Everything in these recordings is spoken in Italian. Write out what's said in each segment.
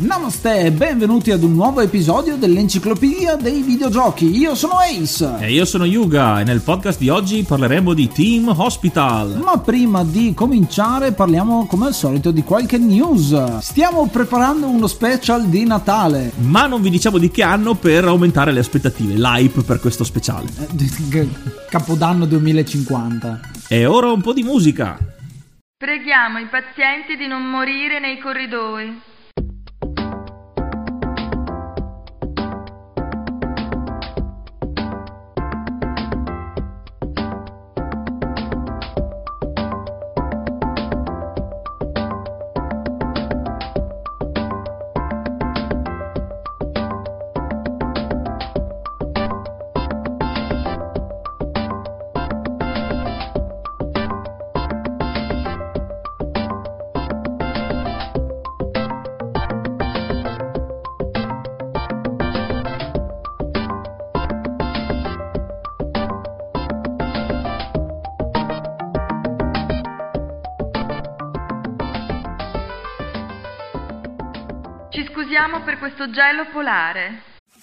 Namaste e benvenuti ad un nuovo episodio dell'Enciclopedia dei Videogiochi. Io sono Ace. E io sono Yuga e nel podcast di oggi parleremo di Team Hospital. Ma prima di cominciare parliamo come al solito di qualche news. Stiamo preparando uno special di Natale. Ma non vi diciamo di che anno per aumentare le aspettative, l'hype per questo speciale. Eh, Capodanno 2050. E ora un po' di musica. Preghiamo i pazienti di non morire nei corridoi. Scusiamo per questo gelo polare.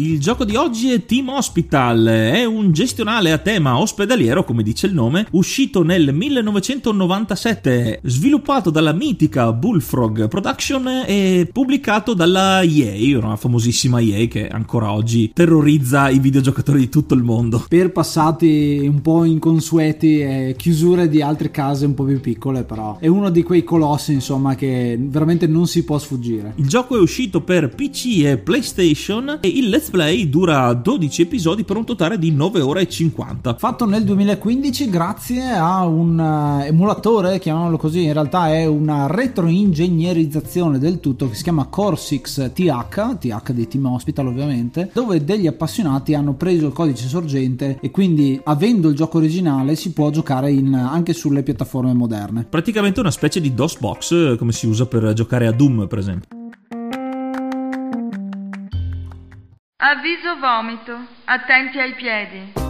Il gioco di oggi è Team Hospital, è un gestionale a tema ospedaliero, come dice il nome, uscito nel 1997, sviluppato dalla mitica Bullfrog Production e pubblicato dalla EA, una famosissima EA che ancora oggi terrorizza i videogiocatori di tutto il mondo. Per passati un po' inconsueti e chiusure di altre case un po' più piccole, però è uno di quei colossi, insomma, che veramente non si può sfuggire. Il gioco è uscito per PC e PlayStation e il Let's Play dura 12 episodi per un totale di 9 ore e 50. Fatto nel 2015 grazie a un uh, emulatore, chiamiamolo così, in realtà è una retroingegnerizzazione del tutto che si chiama Core 6 TH, TH di Team Hospital ovviamente, dove degli appassionati hanno preso il codice sorgente e quindi avendo il gioco originale si può giocare in, anche sulle piattaforme moderne. Praticamente una specie di DOS box come si usa per giocare a Doom per esempio. Avviso vomito. Attenti ai piedi.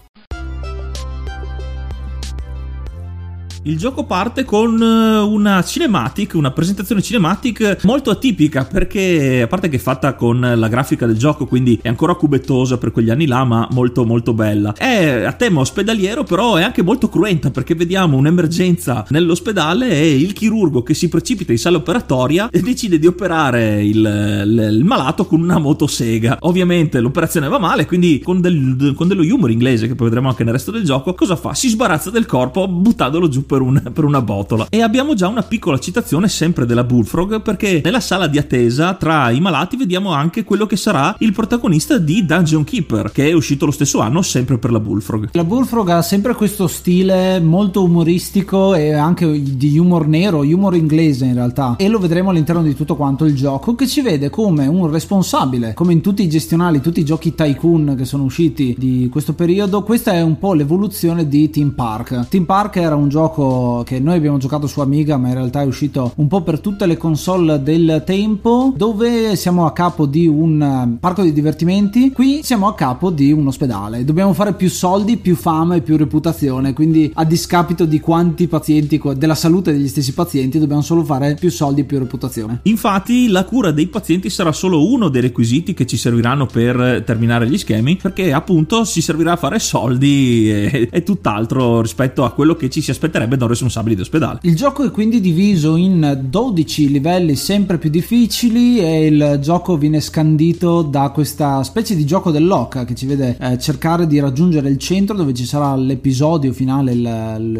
Il gioco parte con eh, una cinematic, una presentazione cinematic molto atipica perché a parte che è fatta con la grafica del gioco, quindi è ancora cubettosa per quegli anni là, ma molto molto bella. È a tema ospedaliero, però è anche molto cruenta perché vediamo un'emergenza nell'ospedale e il chirurgo che si precipita in sala operatoria e decide di operare il, il, il malato con una motosega. Ovviamente l'operazione va male, quindi con, del, con dello humor inglese che poi vedremo anche nel resto del gioco, cosa fa? Si sbarazza del corpo buttandolo giù per, un, per una botola. E abbiamo già una piccola citazione sempre della Bullfrog perché nella sala di attesa tra i malati vediamo anche quello che sarà il protagonista di Dungeon Keeper che è uscito lo stesso anno sempre per la Bullfrog. La Bullfrog ha sempre questo stile molto umoristico e anche di humor nero, humor inglese in realtà e lo vedremo all'interno di tutto quanto il gioco che ci vede come un responsabile, come in tutti i gestionali, tutti i giochi tycoon che sono usciti di questo periodo, questa è un po' l'evoluzione di Team Park. Team Park era un gioco che noi abbiamo giocato su Amiga ma in realtà è uscito un po' per tutte le console del tempo dove siamo a capo di un eh, parco di divertimenti, qui siamo a capo di un ospedale, dobbiamo fare più soldi, più fama e più reputazione, quindi a discapito di quanti pazienti, della salute degli stessi pazienti, dobbiamo solo fare più soldi e più reputazione. Infatti la cura dei pazienti sarà solo uno dei requisiti che ci serviranno per terminare gli schemi, perché appunto si servirà a fare soldi e, e tutt'altro rispetto a quello che ci si aspetterebbe da un responsabile di ospedale. Il gioco è quindi diviso in 12 livelli sempre più difficili e il gioco viene scandito da questa specie di gioco dell'oca che ci vede eh, cercare di raggiungere il centro dove ci sarà l'episodio finale,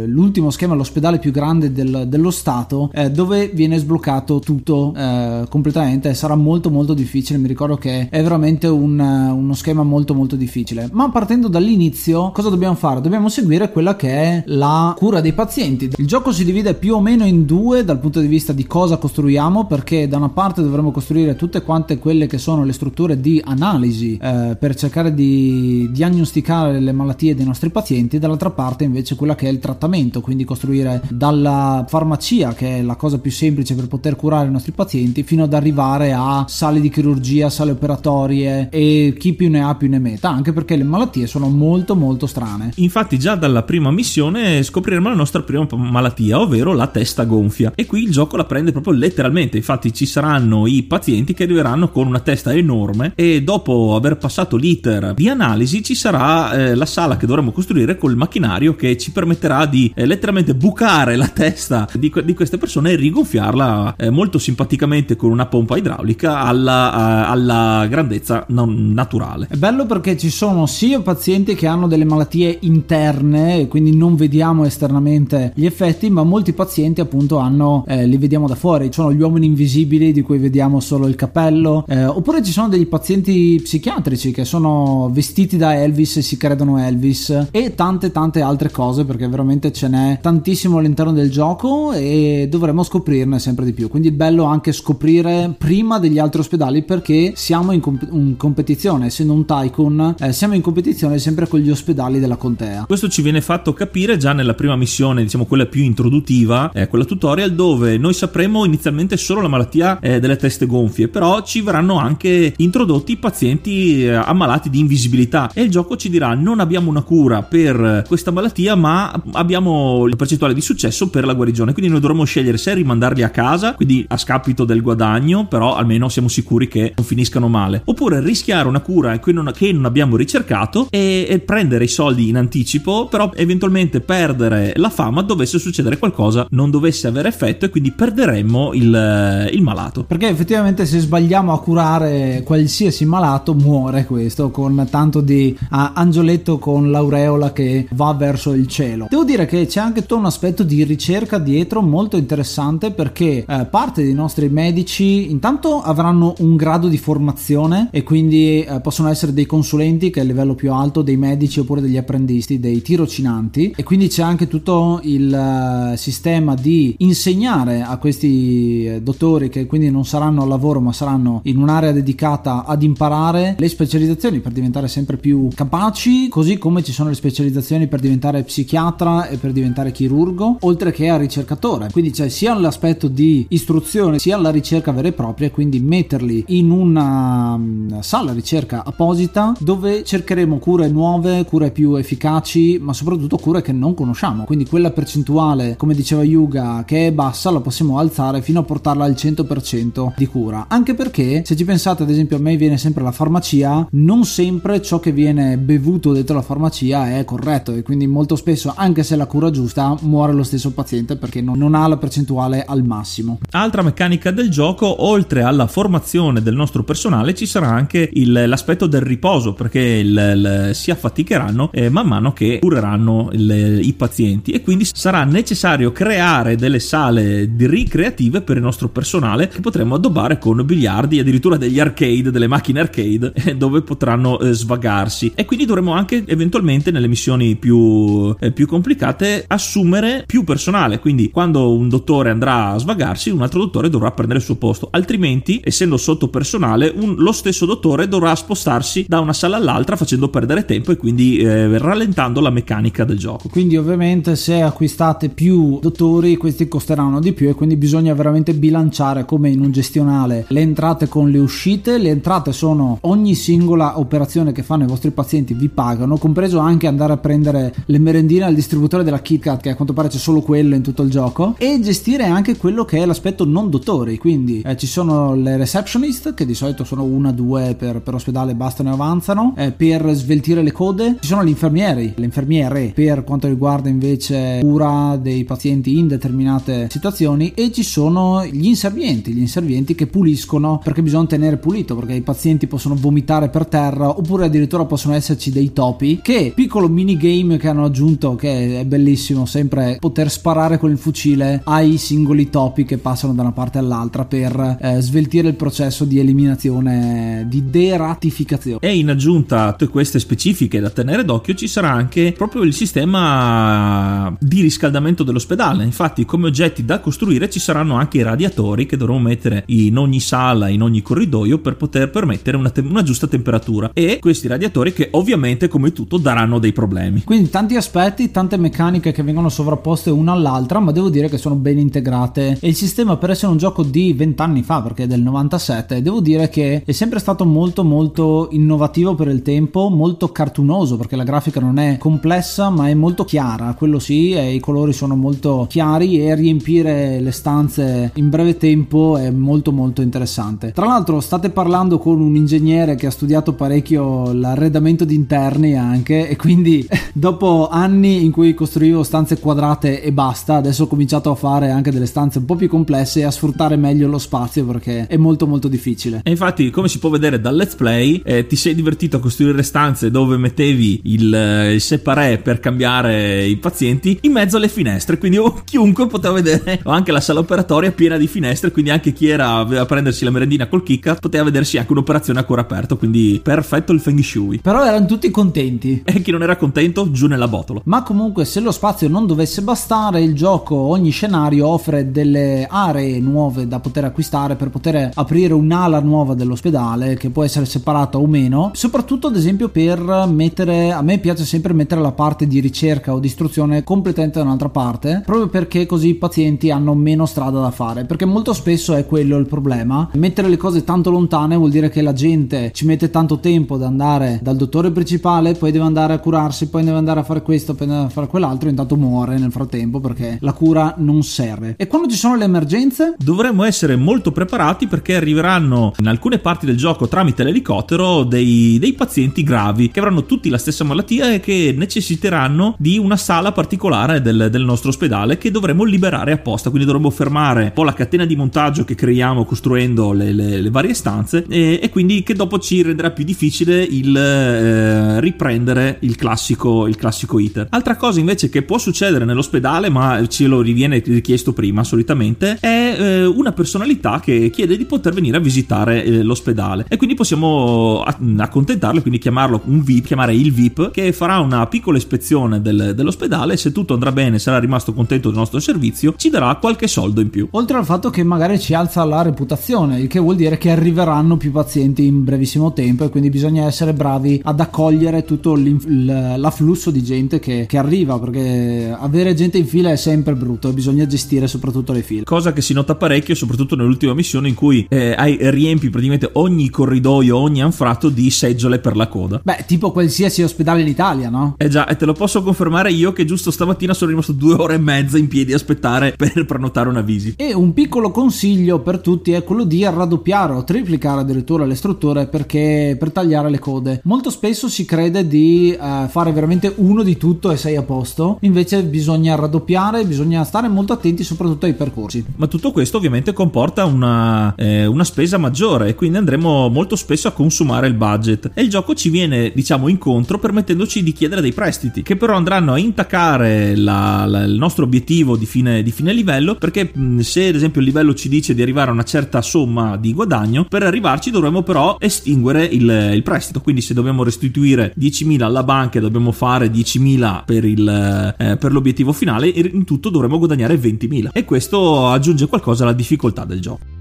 l'ultimo schema, l'ospedale più grande del, dello Stato, eh, dove viene sbloccato tutto eh, completamente sarà molto molto difficile. Mi ricordo che è veramente un, uno schema molto molto difficile. Ma partendo dall'inizio, cosa dobbiamo fare? Dobbiamo seguire quella che è la cura dei pazienti. Il gioco si divide più o meno in due dal punto di vista di cosa costruiamo, perché da una parte dovremo costruire tutte quante quelle che sono le strutture di analisi eh, per cercare di diagnosticare le malattie dei nostri pazienti, dall'altra parte invece quella che è il trattamento, quindi costruire dalla farmacia, che è la cosa più semplice per poter curare i nostri pazienti, fino ad arrivare a sale di chirurgia, sale operatorie e chi più ne ha più ne metta, anche perché le malattie sono molto molto strane. Infatti già dalla prima missione scopriremo la nostra prima malattia, ovvero la testa gonfia. E qui il gioco la prende proprio letteralmente, infatti ci saranno i pazienti che arriveranno con una testa enorme e dopo aver passato l'iter di analisi ci sarà eh, la sala che dovremo costruire col macchinario che ci permetterà di eh, letteralmente bucare la testa di, di queste persone e rigonfiarla eh, molto simpaticamente con una pompa idraulica alla, alla grandezza naturale. È bello perché ci sono sia pazienti che hanno delle malattie interne quindi non vediamo esternamente gli effetti, ma molti pazienti appunto hanno, eh, li vediamo da fuori, ci sono gli uomini invisibili di cui vediamo solo il cappello, eh, oppure ci sono degli pazienti psichiatrici che sono vestiti da Elvis e si credono Elvis e tante tante altre cose perché veramente ce n'è tantissimo all'interno del gioco e dovremo scoprirne sempre di più. Quindi il bello anche scoprire prima degli altri ospedali perché siamo in, comp- in competizione, essendo un tycoon, eh, siamo in competizione sempre con gli ospedali della contea. Questo ci viene fatto capire già nella prima missione, diciamo quella più introduttiva, eh, quella tutorial dove noi sapremo inizialmente solo la malattia eh, delle teste gonfie, però ci verranno anche introdotti pazienti eh, ammalati di invisibilità. E il gioco ci dirà non abbiamo una cura per questa malattia, ma abbiamo la percentuale di successo per la guarigione, quindi noi dovremo scegliere se rimandarli a casa, quindi a scapito del guadagno, però almeno siamo sicuri che non finiscano male, oppure rischiare una cura che non, che non abbiamo ricercato e, e prendere i soldi in anticipo, però eventualmente perdere la fama dovesse succedere qualcosa, non dovesse avere effetto e quindi perderemmo il, il malato. Perché effettivamente se sbagliamo a curare qualsiasi malato muore questo con tanto di uh, angioletto con l'aureola che va verso il cielo. Devo dire che c'è anche tutto un aspetto di ricerca dietro molto interessante perché eh, parte dei nostri medici intanto avranno un grado di formazione e quindi eh, possono essere dei consulenti che è il livello più alto dei medici oppure degli apprendisti, dei tirocinanti e quindi c'è anche tutto il uh, sistema di insegnare a questi eh, dottori che quindi non saranno al lavoro ma saranno in un'area dedicata ad imparare le specializzazioni per diventare sempre più capaci, così come ci sono le specializzazioni per diventare psichiatra e per diventare chirurgo, oltre che a ricercatore. Quindi c'è sia l'aspetto di istruzione sia la ricerca vera e propria, quindi metterli in una mm, sala ricerca apposita dove cercheremo cure nuove, cure più efficaci, ma soprattutto cure che non conosciamo. Quindi quella percentuale, come diceva Yuga, che è bassa, la possiamo alzare fino a portarla al 100% di cura. Anche perché, se ci pensate, ad esempio, a me viene sempre la farmacia, non sempre ciò che viene bevuto dentro la farmacia è corretto e quindi molto spesso, anche se la cura giusta, muore lo stesso paziente perché non, non ha la percentuale al massimo. Altra meccanica del gioco, oltre alla formazione del nostro personale, ci sarà anche il, l'aspetto del riposo perché il, il, si affaticheranno eh, man mano che cureranno i pazienti e quindi sarà necessario creare delle sale ricreative per il nostro personale che potremo addobbare con biliardi addirittura degli arcade delle macchine arcade eh, dove potranno eh, svagarsi. E quindi dovremo anche eventualmente nelle missioni più, eh, più complicate assumere più personale. Quindi quando un dottore andrà a svagarsi un altro dottore dovrà prendere il suo posto. Altrimenti essendo sotto personale un, lo stesso dottore dovrà spostarsi da una sala all'altra facendo perdere tempo e quindi eh, rallentando la meccanica del gioco. Quindi ovviamente se acquistate più dottori questi costeranno di più e quindi bisogna veramente bilanciare come in un gestionale. Le entrate con le uscite le entrate sono ogni singola operazione che fanno i vostri pazienti vi pagano compreso anche andare a prendere le merendine al distributore della KitKat che a quanto pare c'è solo quello in tutto il gioco e gestire anche quello che è l'aspetto non dottori. Quindi eh, ci sono le receptionist che di solito sono una due per, per ospedale bastano e avanzano. Eh, per sveltire le code ci sono gli infermieri le infermiere. Per quanto riguarda invece cura dei pazienti in determinate situazioni e ci sono gli inservienti gli inservienti che puliscono perché bisogna tenere pulito perché i pazienti possono vomitare per terra oppure addirittura possono esserci dei topi che piccolo minigame che hanno aggiunto che è bellissimo sempre poter sparare con il fucile ai singoli topi che passano da una parte all'altra per eh, sveltire il processo di eliminazione di deratificazione. E in aggiunta a tutte queste specifiche da tenere d'occhio ci sarà anche proprio il sistema di riscaldamento dell'ospedale. Infatti come oggetti da costruire ci saranno anche i radiatori che dovremo mettere in ogni sala in ogni corridoio per poter permettere una, te- una giusta temperatura. E questi radiatori che ovviamente come tutto daranno dei problemi. Quindi tanti aspetti tante meccaniche che vengono sovrapposte una all'altra ma devo dire che sono ben integrate. E il sistema per essere un gioco di 20 anni fa perché è del 97 devo dire che è sempre stato molto molto innovativo per il tempo molto cartunoso perché la grafica non è complessa ma è molto chiara. Quello sì i colori sono molto chiari e riempire le stanze in breve tempo è molto molto interessante. Tra l'altro state parlando con un ingegnere che ha studiato parecchio l'arredamento di interni anche e quindi dopo anni in cui costruivo stanze quadrate e basta adesso ho cominciato a fare anche delle stanze un po' più complesse e a sfruttare meglio lo spazio perché è molto molto difficile. E infatti come si può vedere dal let's play eh, ti sei divertito a costruire stanze dove mettevi il, eh, il separé per cambiare i pazienti? In mezzo alle finestre quindi chiunque poteva vedere o anche la sala operatoria piena di finestre quindi anche chi era a prendersi la merendina col kick poteva vedersi anche un'operazione a cuore aperto quindi perfetto il feng shui. Però erano tutti contenti. E chi non era contento giù nella botola. Ma comunque se lo spazio non dovesse bastare il gioco ogni scenario offre delle aree nuove da poter acquistare per poter aprire un'ala nuova dell'ospedale che può essere separata o meno. Soprattutto ad esempio per mettere a me piace sempre mettere la parte di ricerca o di istruzione completamente da un'altra parte proprio perché così i pazienti hanno meno strada da fare perché molto spesso è quello il problema. Mettere le cose tanto lontane vuol dire che la gente ci mette tanto tempo ad andare dal dottore principale poi deve andare a curarsi poi deve andare a fare questo poi deve fare quell'altro intanto muore nel frattempo perché la cura non serve. E quando ci sono le emergenze? Dovremmo essere molto preparati perché arriveranno in alcune parti del gioco tramite l'elicottero dei, dei pazienti gravi che avranno tutti la stessa malattia e che necessiteranno di una sala particolare del, del nostro ospedale che dovremo liberare apposta quindi dovremo fermare un po' la catena di montaggio che creiamo costruendo le, le, le varie stanze e, e, quindi che dopo ci renderà più difficile il eh, riprendere il classico, il classico iter. Altra cosa invece che può succedere nell'ospedale ma ce lo riviene richiesto prima solitamente è eh, una personalità che chiede di poter venire a visitare eh, l'ospedale. E quindi possiamo accontentarlo quindi chiamarlo un VIP chiamare il VIP che farà una piccola ispezione del, dell'ospedale. Se tutto andrà bene sarà rimasto contento del nostro servizio ci darà qualche soldo in più. Oltre al fatto che magari ci alza la reputazione il che vuol dire che arriveranno più pazienti in brevissimo tempo e quindi bisogna essere bravi ad accogliere tutto l'afflusso di gente che, che arriva perché avere gente in fila è sempre brutto e bisogna gestire soprattutto le file. Cosa che si nota parecchio soprattutto nell'ultima missione in cui eh, hai, riempi praticamente ogni corridoio ogni anfratto di seggiole per la coda. Beh tipo qualsiasi ospedale in Italia no? eh già e te lo posso confermare io che giusto stamattina stamattina sono rimasto due ore e mezza in piedi a aspettare per prenotare una visita. E un piccolo consiglio per tutti è quello di raddoppiare o triplicare addirittura le strutture perché per tagliare le code. Molto spesso si crede di eh, fare veramente uno di tutto e sei a posto, invece bisogna raddoppiare, bisogna stare molto attenti soprattutto ai percorsi. Ma tutto questo ovviamente comporta una, eh, una spesa maggiore e quindi andremo molto spesso a consumare il budget e il gioco ci viene diciamo incontro permettendoci di chiedere dei prestiti che però andranno a intaccare la, la, il nostro obiettivo di fine, di fine livello perché se ad esempio il livello ci dice di arrivare a una certa somma di guadagno per arrivarci dovremo però estinguere il, il prestito. Quindi se dobbiamo restituire 10.000 alla banca e dobbiamo fare 10.000 per, il, eh, per l'obiettivo finale in tutto dovremo guadagnare 20.000 e questo aggiunge qualcosa alla difficoltà del gioco.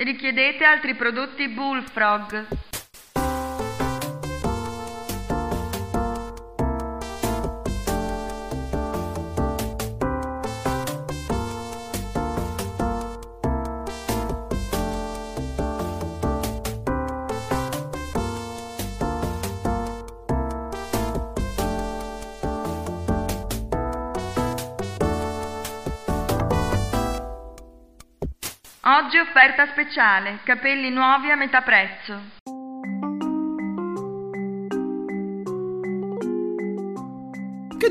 Richiedete altri prodotti Bullfrog. Oggi offerta speciale, capelli nuovi a metà prezzo.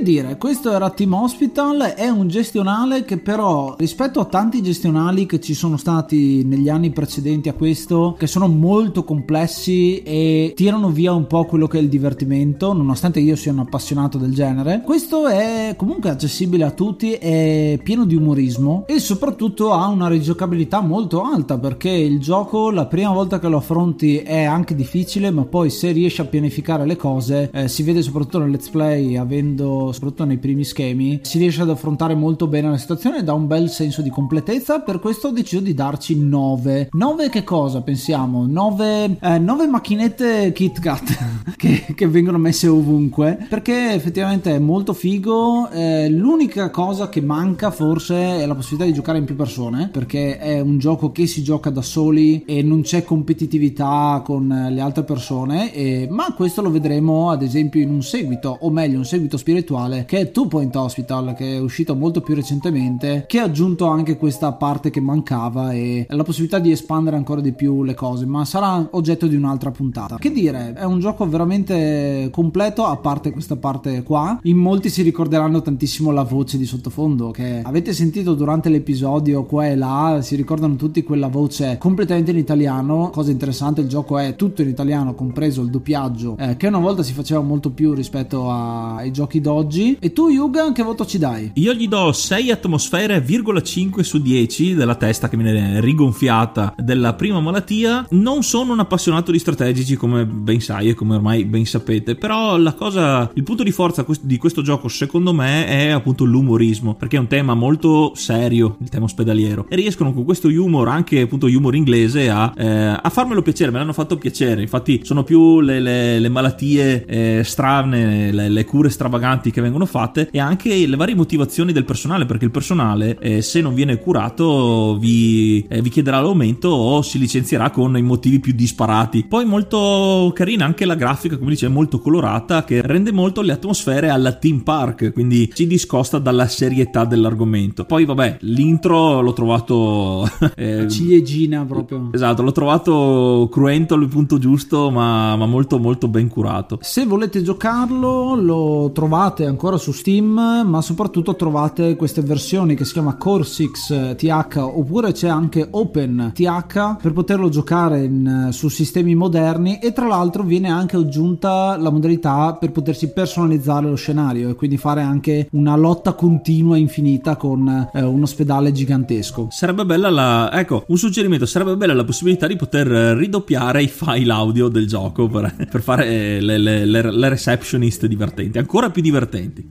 Dire, questo era Team Hospital, è un gestionale che però rispetto a tanti gestionali che ci sono stati negli anni precedenti a questo, che sono molto complessi e tirano via un po' quello che è il divertimento, nonostante io sia un appassionato del genere, questo è comunque accessibile a tutti, è pieno di umorismo e soprattutto ha una rigiocabilità molto alta perché il gioco la prima volta che lo affronti è anche difficile, ma poi se riesci a pianificare le cose, eh, si vede soprattutto nel let's play avendo soprattutto nei primi schemi, si riesce ad affrontare molto bene la situazione dà un bel senso di completezza. Per questo ho deciso di darci 9. 9 che cosa pensiamo? 9, eh, 9 macchinette KitKat che, che, vengono messe ovunque perché effettivamente è molto figo. Eh, l'unica cosa che manca forse è la possibilità di giocare in più persone perché è un gioco che si gioca da soli e non c'è competitività con le altre persone. E, ma questo lo vedremo ad esempio in un seguito, o meglio, un seguito spirituale virtuale che è Two Point Hospital che è uscito molto più recentemente che ha aggiunto anche questa parte che mancava e la possibilità di espandere ancora di più le cose ma sarà oggetto di un'altra puntata. Che dire è un gioco veramente completo a parte questa parte qua. In molti si ricorderanno tantissimo la voce di sottofondo che avete sentito durante l'episodio qua e là si ricordano tutti quella voce completamente in italiano. Cosa interessante il gioco è tutto in italiano compreso il doppiaggio eh, che una volta si faceva molto più rispetto ai giochi d'oggi oggi. E tu, Yuga, che voto ci dai? Io gli do 6 atmosfere, 5 su 10 della testa che mi viene rigonfiata della prima malattia. Non sono un appassionato di strategici, come ben sai e come ormai ben sapete, però la cosa, il punto di forza di questo gioco, secondo me, è appunto l'umorismo, perché è un tema molto serio, il tema ospedaliero, e riescono con questo humor, anche appunto humor inglese, a, eh, a farmelo piacere, me l'hanno fatto piacere. Infatti, sono più le, le, le malattie eh, strane, le, le cure stravaganti che vengono fatte e anche le varie motivazioni del personale perché il personale eh, se non viene curato vi, eh, vi, chiederà l'aumento o si licenzierà con i motivi più disparati. Poi molto carina anche la grafica come dice molto colorata che rende molto le atmosfere alla team park quindi ci discosta dalla serietà dell'argomento. Poi vabbè l'intro l'ho trovato eh, ciliegina proprio. Esatto l'ho trovato cruento al punto giusto ma, ma molto molto ben curato. Se volete giocarlo lo trovate trovate ancora su Steam, ma soprattutto trovate queste versioni che si chiama Core 6 TH oppure c'è anche Open TH per poterlo giocare in, su sistemi moderni e tra l'altro viene anche aggiunta la modalità per potersi personalizzare lo scenario e quindi fare anche una lotta continua infinita con eh, un ospedale gigantesco. Sarebbe bella la ecco, un suggerimento, sarebbe bella la possibilità di poter ridoppiare i file audio del gioco per, per fare le, le, le, le receptionist divertenti, ancora più divertenti divertenti.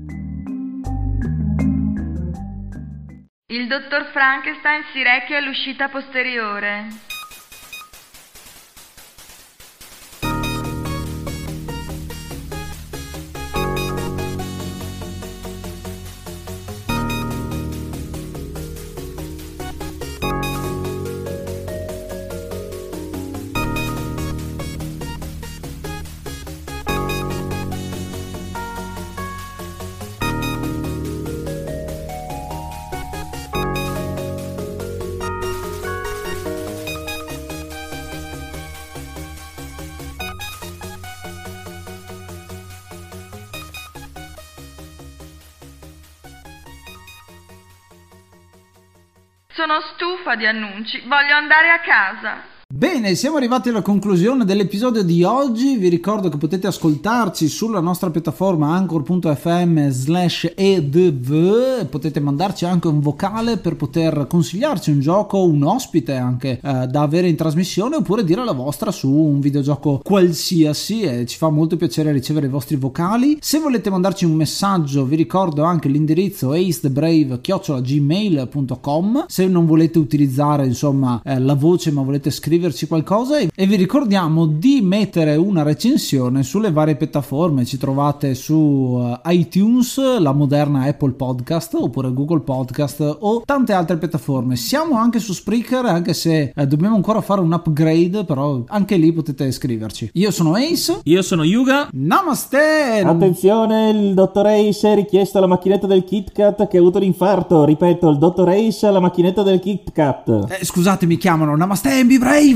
Il dottor Frankenstein si recchia all'uscita posteriore. Sono stufa di annunci, voglio andare a casa. Bene, siamo arrivati alla conclusione dell'episodio di oggi. Vi ricordo che potete ascoltarci sulla nostra piattaforma anchor.fm slash edv. Potete mandarci anche un vocale per poter consigliarci un gioco, un ospite anche eh, da avere in trasmissione oppure dire la vostra su un videogioco qualsiasi e ci fa molto piacere ricevere i vostri vocali. Se volete mandarci un messaggio vi ricordo anche l'indirizzo acethebrave.gmail.com Se non volete utilizzare insomma eh, la voce ma volete scrivere scriverci qualcosa e vi ricordiamo di mettere una recensione sulle varie piattaforme. Ci trovate su eh, iTunes, la moderna Apple Podcast oppure Google Podcast o tante altre piattaforme. Siamo anche su Spreaker, anche se eh, dobbiamo ancora fare un upgrade, però anche lì potete scriverci. Io sono Ace. Io sono Yuga. Namaste! Attenzione, il dottor Ace ha richiesto la macchinetta del KitKat che ha avuto l'infarto. Ripeto, il dottor Ace ha la macchinetta del KitKat. Eh, scusate, mi chiamano Namaste and be brave!